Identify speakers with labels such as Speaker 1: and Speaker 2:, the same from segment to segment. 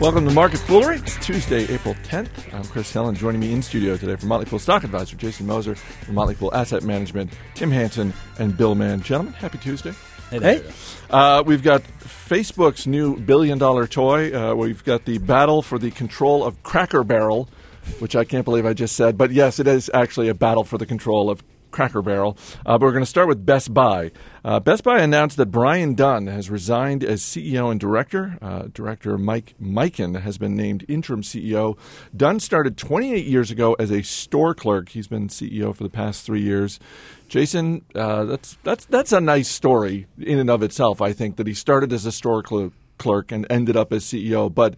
Speaker 1: Welcome to Market Foolery. It's Tuesday, April 10th. I'm Chris Hill. Joining me in studio today from Motley Fool Stock Advisor, Jason Moser from Motley Fool Asset Management, Tim Hanson, and Bill Mann. Gentlemen, happy Tuesday.
Speaker 2: Hey,
Speaker 1: Uh, we've got Facebook's new billion dollar toy. Uh, we've got the battle for the control of Cracker Barrel, which I can't believe I just said. But yes, it is actually a battle for the control of Cracker Barrel. Uh, but we're going to start with Best Buy. Uh, Best Buy announced that Brian Dunn has resigned as CEO and director. Uh, director Mike Mikan has been named interim CEO. Dunn started 28 years ago as a store clerk. He's been CEO for the past three years. Jason, uh, that's that's that's a nice story in and of itself. I think that he started as a store clerk clerk and ended up as CEO. But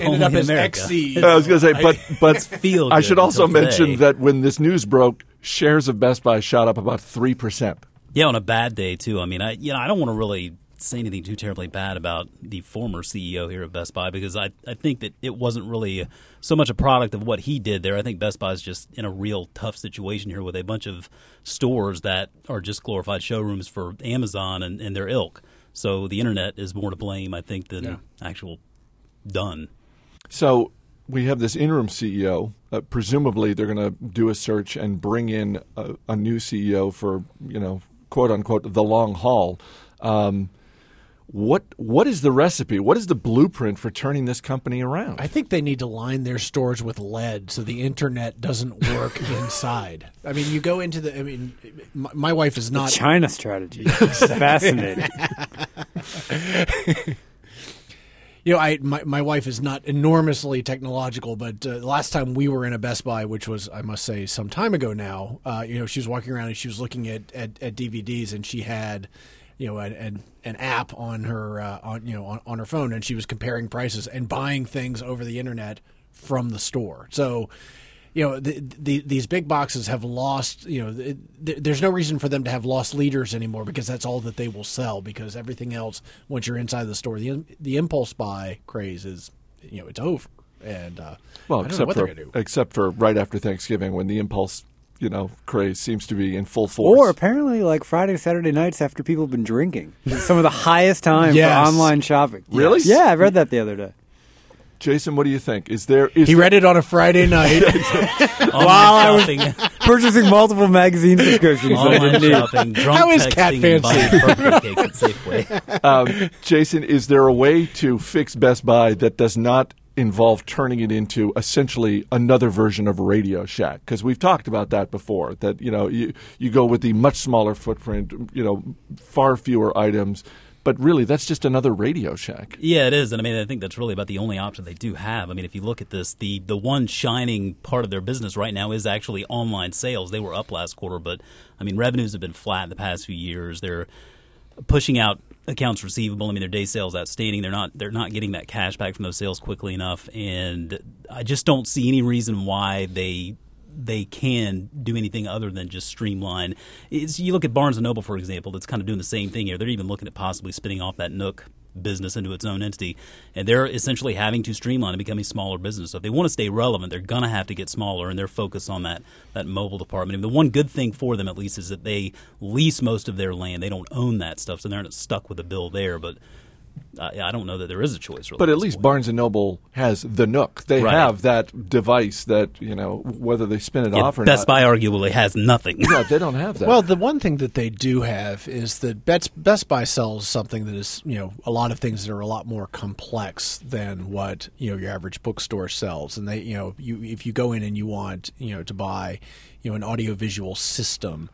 Speaker 2: ended up
Speaker 3: in
Speaker 2: as ex CEO.
Speaker 1: I was going to say, but but
Speaker 3: feel
Speaker 1: I should also mention
Speaker 3: today.
Speaker 1: that when this news broke, shares of Best Buy shot up about three percent.
Speaker 3: Yeah, on a bad day too. I mean, I you know I don't want to really say anything too terribly bad about the former CEO here at Best Buy because I I think that it wasn't really so much a product of what he did there. I think Best Buy is just in a real tough situation here with a bunch of stores that are just glorified showrooms for Amazon and, and their ilk. So the internet is more to blame, I think, than actual Dunn.
Speaker 1: So we have this interim CEO. Uh, presumably, they're going to do a search and bring in a, a new CEO for you know quote unquote the long haul. Um, what what is the recipe? What is the blueprint for turning this company around?
Speaker 2: I think they need to line their stores with lead so the internet doesn't work inside. I mean, you go into the. I mean, my, my wife is not.
Speaker 4: China strategy. Fascinating.
Speaker 2: You know, I my, my wife is not enormously technological, but uh, last time we were in a Best Buy, which was I must say some time ago now, uh, you know, she was walking around and she was looking at, at, at DVDs, and she had, you know, an, an, app on her uh, on you know on, on her phone, and she was comparing prices and buying things over the internet from the store. So. You know, the, the, these big boxes have lost. You know, th th- there's no reason for them to have lost leaders anymore because that's all that they will sell. Because everything else, once you're inside the store, the the impulse buy craze is, you know, it's over. And uh,
Speaker 1: well,
Speaker 2: I don't know
Speaker 1: except for
Speaker 2: they're going to do.
Speaker 1: except for right after Thanksgiving when the impulse you know craze seems to be in full force.
Speaker 4: Or apparently, like Friday, Saturday nights after people have been drinking. It's some of the highest time
Speaker 2: Yes.
Speaker 4: for online shopping.
Speaker 1: Really?
Speaker 4: Yeah, I read that the other day.
Speaker 1: Jason, what do you think? Is there is
Speaker 2: He
Speaker 1: there-
Speaker 2: read it on a Friday night.
Speaker 3: While
Speaker 4: I was- Purchasing multiple magazine subscriptions that
Speaker 3: online shopping, drunk
Speaker 2: How is Cat Fancy?
Speaker 3: buying birthday cakes at Safeway.
Speaker 1: um, Jason, is there a way to fix Best Buy that does not involve turning it into essentially another version of Radio Shack? Because we've talked about that before. That you know you you go with the much smaller footprint, you know, far fewer items, but really that's just another Radio Shack.
Speaker 3: Yeah, it is, and I mean, I think that's really about the only option they do have. I mean, if you look at this, the the one shining part of their business right now is actually online sales. They were up last quarter, but I mean, revenues have been flat the past few years. They're pushing out accounts receivable. I mean, their day sales outstanding. They're not they're not getting that cash back from those sales quickly enough, and I just don't see any reason why they they can do anything other than just streamline. It's, you look at Barnes and Noble, for example, that's kind of doing the same thing here. They're even looking at possibly spinning off that Nook business into its own entity, and they're essentially having to streamline and become a smaller business. So if they want to stay relevant, they're going to have to get smaller, and they're focused on that that mobile department. And the one good thing for them, at least, is that they lease most of their land. They don't own that stuff, so they're not stuck with a bill there. But Uh, I, I don't know that there is a choice. Really
Speaker 1: But at least
Speaker 3: point.
Speaker 1: Barnes and Noble has the Nook. They
Speaker 3: Right.
Speaker 1: have that device that you know whether they spin it
Speaker 3: Yeah,
Speaker 1: off or not.
Speaker 3: Best
Speaker 1: not.
Speaker 3: Buy arguably has nothing.
Speaker 1: Yeah, they don't have that.
Speaker 2: well, the one thing that they do have is that Best, Best Buy sells something that is, you know, a lot of things that are a lot more complex than what you know your average bookstore sells. And they, you know, you if you go in and you want, you know, to buy, you know, an audiovisual system.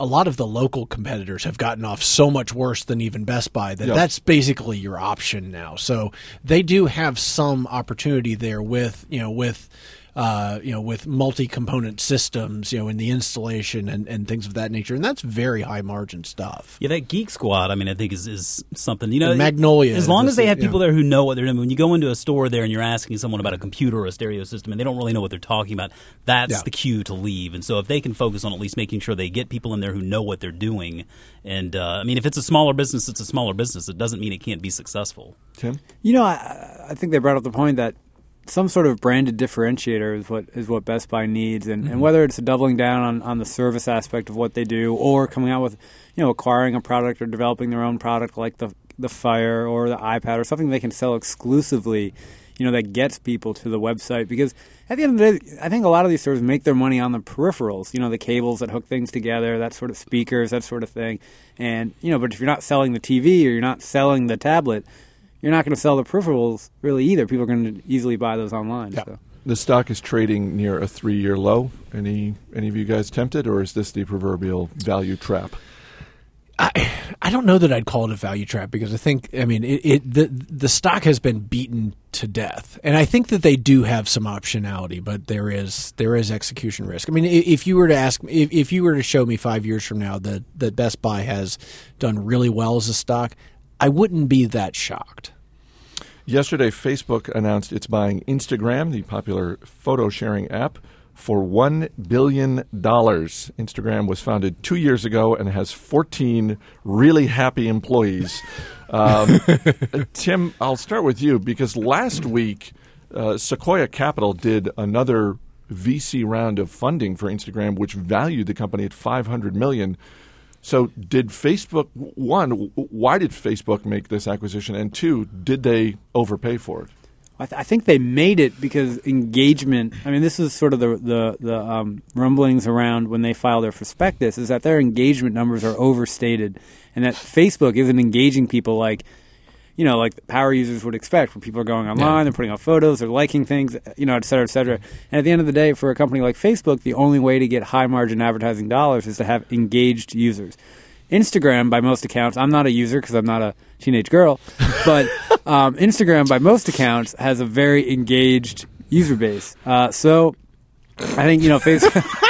Speaker 2: A lot of the local competitors have gotten off so much worse than even Best Buy that
Speaker 1: Yeah.
Speaker 2: that's basically your option now. So they do have some opportunity there with you know with uh, you know with multi-component systems, you know, in the installation and, and things of that nature, and that's very high margin stuff.
Speaker 3: Yeah, that Geek Squad, I mean, I think is, is something. You know,
Speaker 2: And Magnolia,
Speaker 3: As long as they
Speaker 2: is-
Speaker 3: have
Speaker 2: yeah.
Speaker 3: people there who know what they're doing. When you go into a store there and you're asking someone about a computer or a stereo system and they don't really know what they're talking about, that's
Speaker 2: Yeah.
Speaker 3: the cue to leave. And so if they can focus on at least making sure they get people in there who know what they're doing, and uh, I mean, if it's a smaller business, it's a smaller business. It doesn't mean it can't be successful.
Speaker 1: Tim.
Speaker 4: You know, I, I think they brought up the point that some sort of branded differentiator is what is what Best Buy needs, and, and mm-hmm. whether it's doubling down on, on the service aspect of what they do, or coming out with, you know, acquiring a product or developing their own product like the the Fire or the iPad or something they can sell exclusively, you know, that gets people to the website. Because at the end of the day, I think a lot of these stores make their money on the peripherals, you know, the cables that hook things together, that sort of speakers, that sort of thing. And, you know, but if you're not selling the TV or you're not selling the tablet, you're not going to sell the peripherals really either. People are going to easily buy those online.
Speaker 2: Yeah.
Speaker 4: So.
Speaker 1: The stock is trading near a three-year low. Any any of you guys tempted, or is this the proverbial value trap?
Speaker 2: I, I don't know that I'd call it a value trap because I think I mean it, it the the stock has been beaten to death, and I think that they do have some optionality, but there is there is execution risk. I mean, if you were to ask if, if you were to show me five years from now that that Best Buy has done really well as a stock, I wouldn't be that shocked.
Speaker 1: Yesterday, Facebook announced it's buying Instagram, the popular photo sharing app, for $1 billion. Instagram was founded two years ago and has 14 really happy employees. Um, Tim, I'll start with you because last week, uh, Sequoia Capital did another VC round of funding for Instagram, which valued the company at 500 million. So, did Facebook one? Why did Facebook make this acquisition? And two, did they overpay for it?
Speaker 4: I, th- I think they made it because engagement. I mean, this is sort of the the, the um, rumblings around when they file their prospectus is that their engagement numbers are overstated, and that Facebook isn't engaging people like you know, like power users would expect, where people are going online, yeah. they're putting out photos, they're liking things, you know, et cetera, et cetera. And at the end of the day, for a company like Facebook, the only way to get high margin advertising dollars is to have engaged users. Instagram, by most accounts, I'm not a user because I'm not a teenage girl, but um, Instagram, by most accounts, has a very engaged user base. Uh, so I think, you know, Facebook.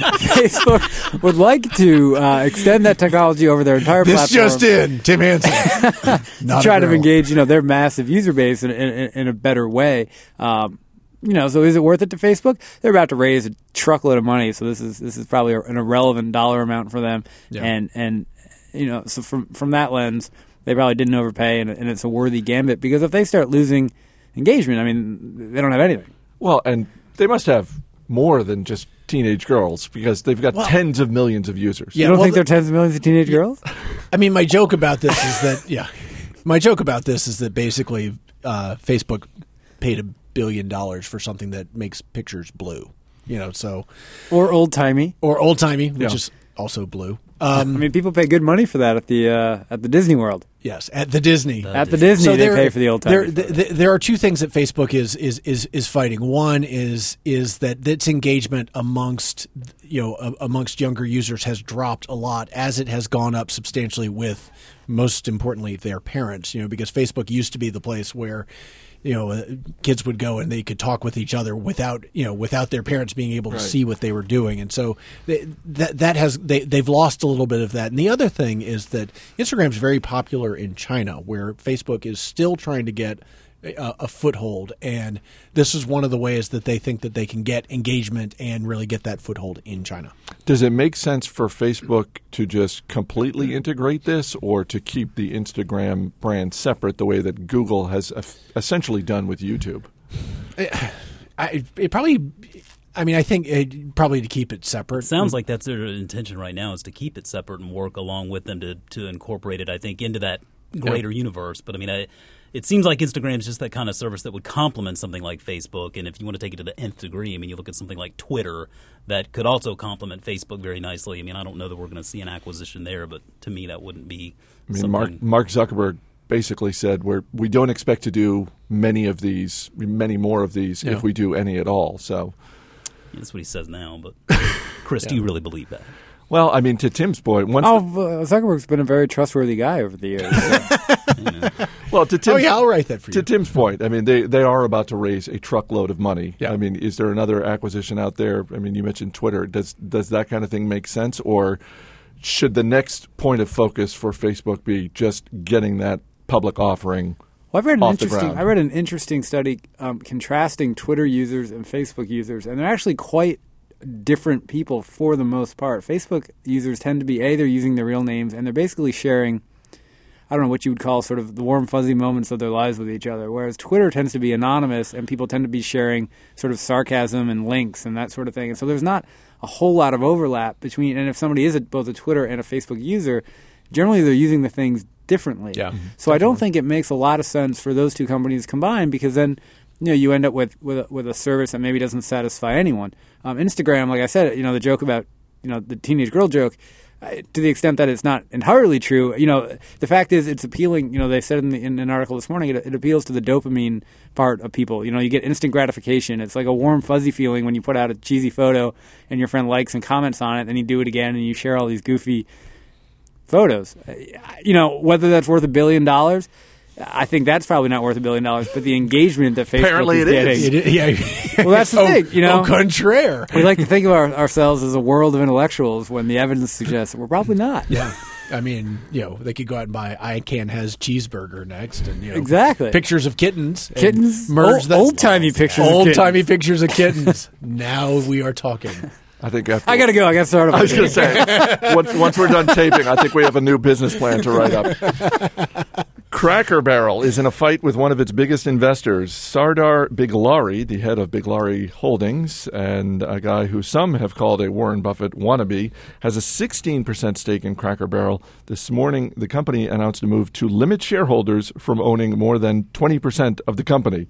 Speaker 4: Facebook would like to uh, extend that technology over their entire
Speaker 2: this
Speaker 4: platform.
Speaker 2: just in, Tim Hanson.
Speaker 4: to try to engage, you know, their massive user base in, in, in a better way. Um, you know, so is it worth it to Facebook? They're about to raise a truckload of money, so this is this is probably an irrelevant dollar amount for them. Yeah. And and you know, so from from that lens, they probably didn't overpay, and, and it's a worthy gambit because if they start losing engagement, I mean, they don't have anything.
Speaker 1: Well, and they must have more than just teenage girls because they've got well, tens of millions of users.
Speaker 4: Yeah, you don't well, think they're tens of millions of teenage girls?
Speaker 2: I mean, my joke about this is that yeah, my joke about this is that basically uh, Facebook paid a billion dollars for something that makes pictures blue. You know, so
Speaker 4: or old timey
Speaker 2: or old timey, which yeah. is also blue.
Speaker 4: Um, I mean, people pay good money for that at the uh, at the Disney World.
Speaker 2: Yes, at the Disney.
Speaker 4: The at Disney. the Disney, so they there, pay for the old time.
Speaker 2: There, there, there, are two things that Facebook is is is is fighting. One is is that its engagement amongst you know amongst younger users has dropped a lot as it has gone up substantially with most importantly their parents. You know, because Facebook used to be the place where you know uh, kids would go and they could talk with each other without you know without their parents being able to right. see what they were doing and so they, that that has they they've lost a little bit of that and the other thing is that Instagram's very popular in China where Facebook is still trying to get a, a, foothold, and this is one of the ways that they think that they can get engagement and really get that foothold in China.
Speaker 1: Does it make sense for Facebook to just completely integrate this, or to keep the Instagram brand separate, the way that Google has essentially done with YouTube?
Speaker 2: It, I, it probably. I mean, I think it, probably to keep it separate.
Speaker 3: It sounds like that's their intention right now is to keep it separate and work along with them to, to incorporate it. I think into that greater universe. But I mean, I it seems like Instagram is just that kind of service that would complement something like Facebook. And if you want to take it to the nth degree, I mean, you look at something like Twitter that could also complement Facebook very nicely. I mean, I don't know that we're going to see an acquisition there, but to me, that wouldn't be.
Speaker 1: I mean, Mark, Mark Zuckerberg basically said we're we don't expect to do many of these, many more of these, yeah. if we do any at all. So
Speaker 3: yeah, that's what he says now. But Chris, yeah. do you really believe that?
Speaker 1: Well, I mean, to Tim's point, once
Speaker 4: oh, the, Zuckerberg's been a very trustworthy guy over the years. So.
Speaker 1: well, to Tim's,
Speaker 2: oh yeah, I'll write that for
Speaker 1: you. To Tim's point, I mean, they they are about to raise a truckload of money. Yeah. I mean, is there another acquisition out there? I mean, you mentioned Twitter. Does does that kind of thing make sense, or should the next point of focus for Facebook be just getting that public offering?
Speaker 4: Well, I've read an interesting. I read an interesting study um, contrasting Twitter users and Facebook users, and they're actually quite different people for the most part. Facebook users tend to be a they're using their real names and they're basically sharing I don't know what you would call sort of the warm fuzzy moments of their lives with each other. Whereas Twitter tends to be anonymous and people tend to be sharing sort of sarcasm and links and that sort of thing. And so there's not a whole lot of overlap between and if somebody is a, both a Twitter and a Facebook user, generally they're using the things differently.
Speaker 2: Yeah,
Speaker 4: so definitely. I don't think it makes a lot of sense for those two companies combined because then you know you end up with with a, with a service that maybe doesn't satisfy anyone. Um, Instagram, like I said, you know the joke about you know the teenage girl joke. uh, To the extent that it's not entirely true, you know, the fact is it's appealing. You know, they said in, the, in an article this morning, it, it appeals to the dopamine part of people. You know, you get instant gratification. It's like a warm, fuzzy feeling when you put out a cheesy photo and your friend likes and comments on it, then you do it again and you share all these goofy photos. Uh, You know, whether that's worth a billion dollars, I think that's probably not worth a billion dollars. But the engagement that Facebook
Speaker 1: Apparently
Speaker 4: is
Speaker 1: it
Speaker 4: getting,
Speaker 1: is.
Speaker 2: It, yeah.
Speaker 4: Well, that's the
Speaker 2: au, oh,
Speaker 4: thing, you know.
Speaker 2: Au contraire.
Speaker 4: we like to think of our, ourselves as a world of intellectuals when the evidence suggests we're probably not.
Speaker 2: Yeah. I mean, you know, they could go out and buy I Can Has Cheezburger next, and you know,
Speaker 4: Exactly.
Speaker 2: pictures of kittens, and
Speaker 4: Kittens?
Speaker 2: merge
Speaker 4: Old- old-timey pictures
Speaker 2: old timey pictures of kittens. now we are talking.
Speaker 1: I think after,
Speaker 4: I got to go. I gotta started.
Speaker 1: I was going to say, once, once we're done taping, I think we have a new business plan to write up. Cracker Barrel is in a fight with one of its biggest investors, Sardar Biglari, the head of Biglari Holdings, and a guy who some have called a Warren Buffett wannabe, has a 16% stake in Cracker Barrel. This morning, the company announced a move to limit shareholders from owning more than 20% of the company.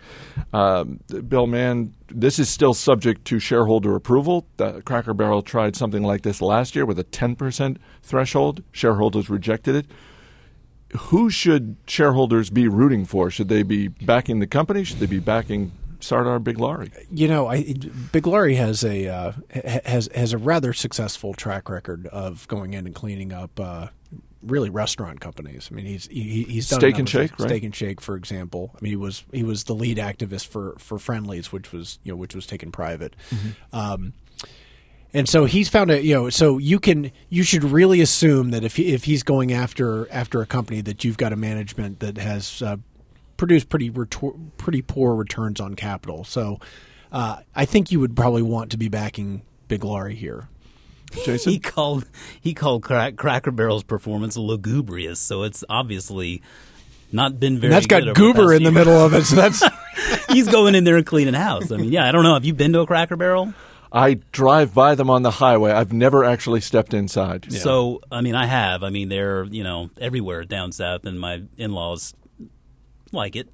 Speaker 1: Um, Bill Mann, this is still subject to shareholder approval. Cracker Barrel tried something like this last year with a 10% threshold. Shareholders rejected it. Who should shareholders be rooting for? Should they be backing the company? Should they be backing Sardar Biglari?
Speaker 2: You know, I, Biglari has a uh, has has a rather successful track record of going in and cleaning up. Uh, Really, restaurant companies. I mean, he's he, he's done
Speaker 1: Steak and Shake, right?
Speaker 2: Steak and Shake, for example. I mean, he was he was the lead activist for for Friendly's, which was you know which was taken private. Um, and so he's found a you know so you can you should really assume that if he, if he's going after after a company that you've got a management that has uh, produced pretty retor- pretty poor returns on capital. So uh, I think you would probably want to be backing Biglari here.
Speaker 1: Jason?
Speaker 3: He called he called Crack, Cracker Barrel's performance lugubrious, so it's obviously not been very.
Speaker 2: And that's
Speaker 3: good
Speaker 2: got goober
Speaker 3: past
Speaker 2: in the middle of it. So that's
Speaker 3: He's going in there and cleaning house. I mean, yeah, I don't know. Have you been to a Cracker Barrel?
Speaker 1: I drive by them on the highway. I've never actually stepped inside.
Speaker 3: So, I mean, I have. I mean, they're you know everywhere down south, and my in-laws like it.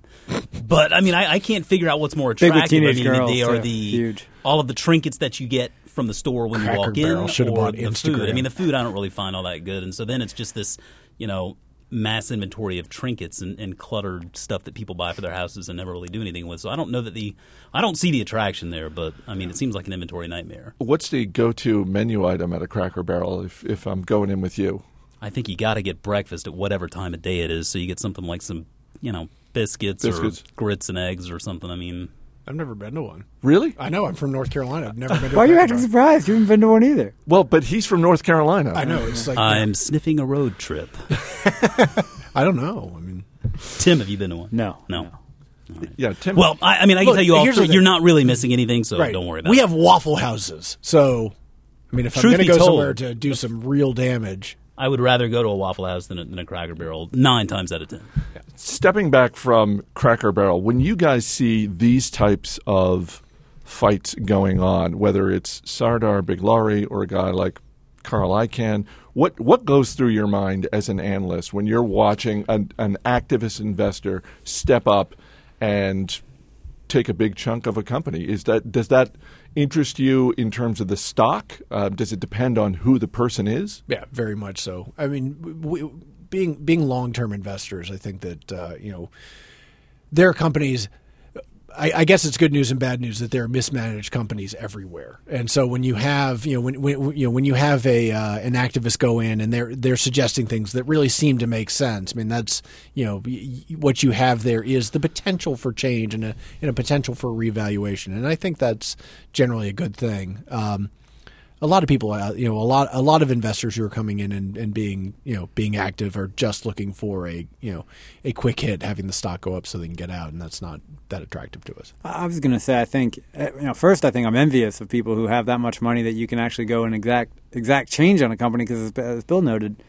Speaker 3: But I mean, I, I can't figure out what's more
Speaker 4: Big with
Speaker 3: attractive.
Speaker 4: teenage
Speaker 3: I mean,
Speaker 4: girls,
Speaker 3: they are
Speaker 4: too.
Speaker 3: the
Speaker 4: Huge.
Speaker 3: all of the trinkets that you get from the store when
Speaker 2: Cracker
Speaker 3: you walk
Speaker 2: Barrel
Speaker 3: in,
Speaker 2: should have
Speaker 3: or
Speaker 2: bought
Speaker 3: the food. I mean, the food I don't really find all that good, and so then it's just this, you know. Mass inventory of trinkets and, and cluttered stuff that people buy for their houses and never really do anything with. So I don't know that the, I don't see the attraction there. But I mean, it seems like an inventory nightmare.
Speaker 1: What's the go-to menu item at a Cracker Barrel if, if I'm going in with you?
Speaker 3: I think you got to get breakfast at whatever time of day it is. So you get something like some, you know, biscuits,
Speaker 1: Biscuits.
Speaker 3: or grits and eggs or something. I mean,
Speaker 2: I've never been to one.
Speaker 1: Really?
Speaker 2: I know I'm from North Carolina. I've never been to.
Speaker 4: One.
Speaker 2: Why
Speaker 4: are you
Speaker 2: Cracker
Speaker 4: acting surprised? You haven't been to one either.
Speaker 1: Well, but he's from North Carolina.
Speaker 2: I know it's like
Speaker 3: I'm sniffing a road trip.
Speaker 2: I don't know. I mean,
Speaker 3: Tim, have you been to one?
Speaker 4: No,
Speaker 3: No.
Speaker 1: Yeah, Tim.
Speaker 3: Well, I, I mean, I can
Speaker 2: Look,
Speaker 3: tell you all.
Speaker 2: here's the
Speaker 3: You're not really missing anything, so
Speaker 2: right?
Speaker 3: don't worry about
Speaker 2: we
Speaker 3: it.
Speaker 2: have waffle houses, so I mean, if
Speaker 3: Truth
Speaker 2: I'm going
Speaker 3: be
Speaker 2: to go
Speaker 3: told-
Speaker 2: somewhere to do some real damage,
Speaker 3: I would rather go to a Waffle House than a, than a Cracker Barrel nine times out of ten.
Speaker 1: stepping back from Cracker Barrel, when you guys see these types of fights going on, whether it's Sardar Biglari or a guy like Carl Icahn, what what goes through your mind as an analyst when you're watching an, an activist investor step up and take a big chunk of a company? Is that does that interest you in terms of the stock? Uh, does it depend on who the person is?
Speaker 2: Yeah, very much so. I mean, we, being being long term investors, I think that uh, you know there are companies. I, I guess it's good news and bad news that there are mismanaged companies everywhere, and so when you have you know when, when you know when you have a uh, an activist go in and they're they're suggesting things that really seem to make sense. I mean, that's you know what you have there is the potential for change and a and a potential for revaluation, and I think that's generally a good thing. Um, a lot of people, uh, you know, a lot, a lot of investors who are coming in and, and being, you know, being active are just looking for a, you know, a quick hit, having the stock go up so they can get out, and that's not that attractive to us.
Speaker 4: I was going to say, I think, uh, you know, first, I think I'm envious of people who have that much money that you can actually go and exact exact change on a company because, as Bill noted,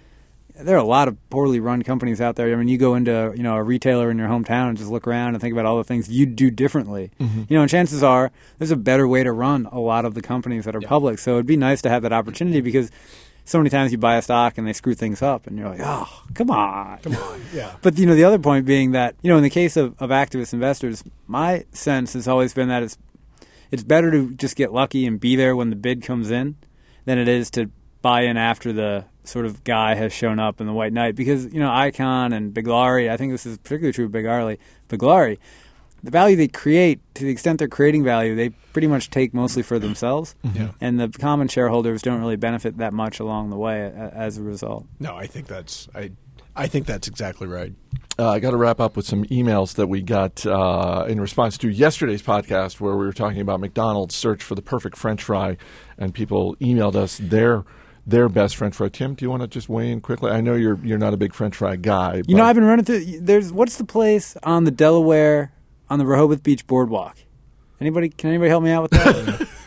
Speaker 4: there are a lot of poorly run companies out there. I mean, you go into you know a retailer in your hometown and just look around and think about all the things you'd do differently. Mm-hmm. You know, and chances are there's a better way to run a lot of the companies that are public. So it'd be nice to have that opportunity because so many times you buy a stock and they screw things up, and you're like, oh, come on,
Speaker 2: Come on. Yeah.
Speaker 4: But you know, the other point being that you know, in the case of, of activist investors, my sense has always been that it's it's better to just get lucky and be there when the bid comes in than it is to buy in after the sort of guy has shown up in the white knight because you know Icahn and Biglari. I think this is particularly true of Biglari. Biglari, the value they create, to the extent they're creating value, they pretty much take mostly for themselves,
Speaker 2: Yeah.
Speaker 4: and the common shareholders don't really benefit that much along the way as a result.
Speaker 2: No, I think that's I I think that's exactly right.
Speaker 1: Uh, I got to wrap up with some emails that we got uh, in response to yesterday's podcast, where we were talking about McDonald's search for the perfect French fry, and people emailed us their their best French fry. Tim, do you want to just weigh in quickly? I know you're you're not a big French fry guy.
Speaker 4: You know, I've been running through. There's what's the place on the Delaware on the Rehoboth Beach Boardwalk? Anybody? Can anybody help me out with that?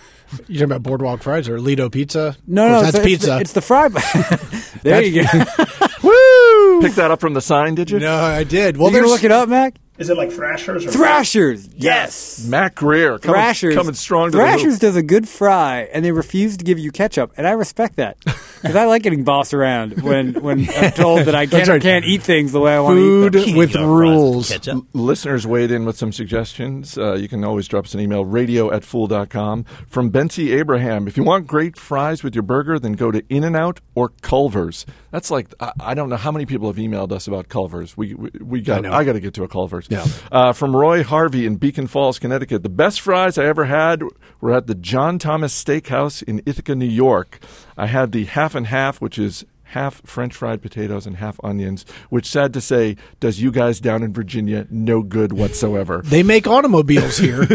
Speaker 2: You're talking about Boardwalk Fries or Lido Pizza?
Speaker 4: no, no,
Speaker 2: course,
Speaker 4: it's
Speaker 2: that's pizza.
Speaker 4: It's the, it's the fry. there you go.
Speaker 1: Woo! Pick that up from the sign, did you?
Speaker 2: no, I did. Well,
Speaker 4: Well, you gonna look it up, Mac?
Speaker 5: Is it like Thrashers? Or
Speaker 4: Thrashers. Yes.
Speaker 1: Matt Greer coming,
Speaker 4: Thrashers.
Speaker 1: coming strong to
Speaker 4: Thrashers
Speaker 1: the
Speaker 4: does a good fry, and they refuse to give you ketchup, and I respect that because I like getting bossed around when when I'm told that I can't
Speaker 2: right.
Speaker 4: can't eat things the way I want to eat
Speaker 2: food
Speaker 4: them.
Speaker 3: King
Speaker 2: with
Speaker 3: of fries with
Speaker 2: rules.
Speaker 1: L- Listeners weighed in with some suggestions. Uh, you can always drop us an email, radio at fool.com. From Bency Abraham, if you want great fries with your burger, then go to In N Out or Culver's. That's like, I, I don't know how many people have emailed us about Culver's. We, we, we got,
Speaker 2: know.
Speaker 1: I, got to get to a Culver's.
Speaker 2: Yeah.
Speaker 1: Uh, from Roy Harvey in Beacon Falls, Connecticut, the best fries I ever had were at the John Thomas Steakhouse in Ithaca, New York. I had the half and half, which is half French fried potatoes and half onions, which, sad to say, does you guys down in Virginia no good whatsoever.
Speaker 2: They make automobiles here.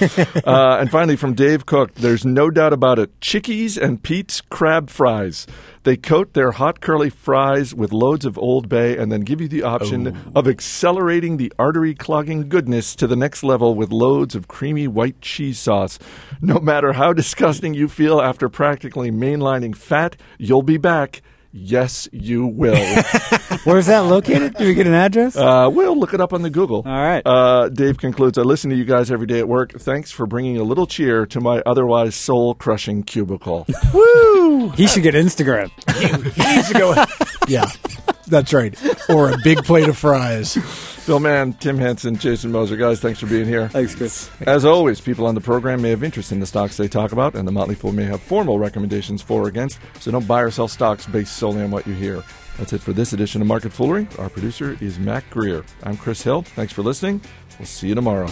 Speaker 1: uh, and finally, from Dave Cook, there's no doubt about it Chickies and Pete's crab fries. They coat their hot curly fries with loads of Old Bay and then give you the option of accelerating the artery clogging goodness to the next level with loads of creamy white cheese sauce. No matter how disgusting you feel after practically mainlining fat, you'll be back. Yes, you will.
Speaker 4: Where's that located? Do we get an address?
Speaker 1: Uh, we'll look it up on the Google.
Speaker 4: All right.
Speaker 1: Uh, Dave concludes I listen to you guys every day at work. Thanks for bringing a little cheer to my otherwise soul crushing cubicle.
Speaker 2: Woo!
Speaker 4: he should get Instagram.
Speaker 2: He needs to go. yeah, that's right. Or a big plate of fries.
Speaker 1: Bill Mann, Tim Hanson, Jason Moser. Guys, thanks for being here.
Speaker 4: Thanks, Chris.
Speaker 1: As always, people on the program may have interest in the stocks they talk about, and the Motley Fool may have formal recommendations for or against, so don't buy or sell stocks based solely on what you hear. That's it for this edition of Market Foolery. Our producer is Matt Greer. I'm Chris Hill. Thanks for listening. We'll see you tomorrow.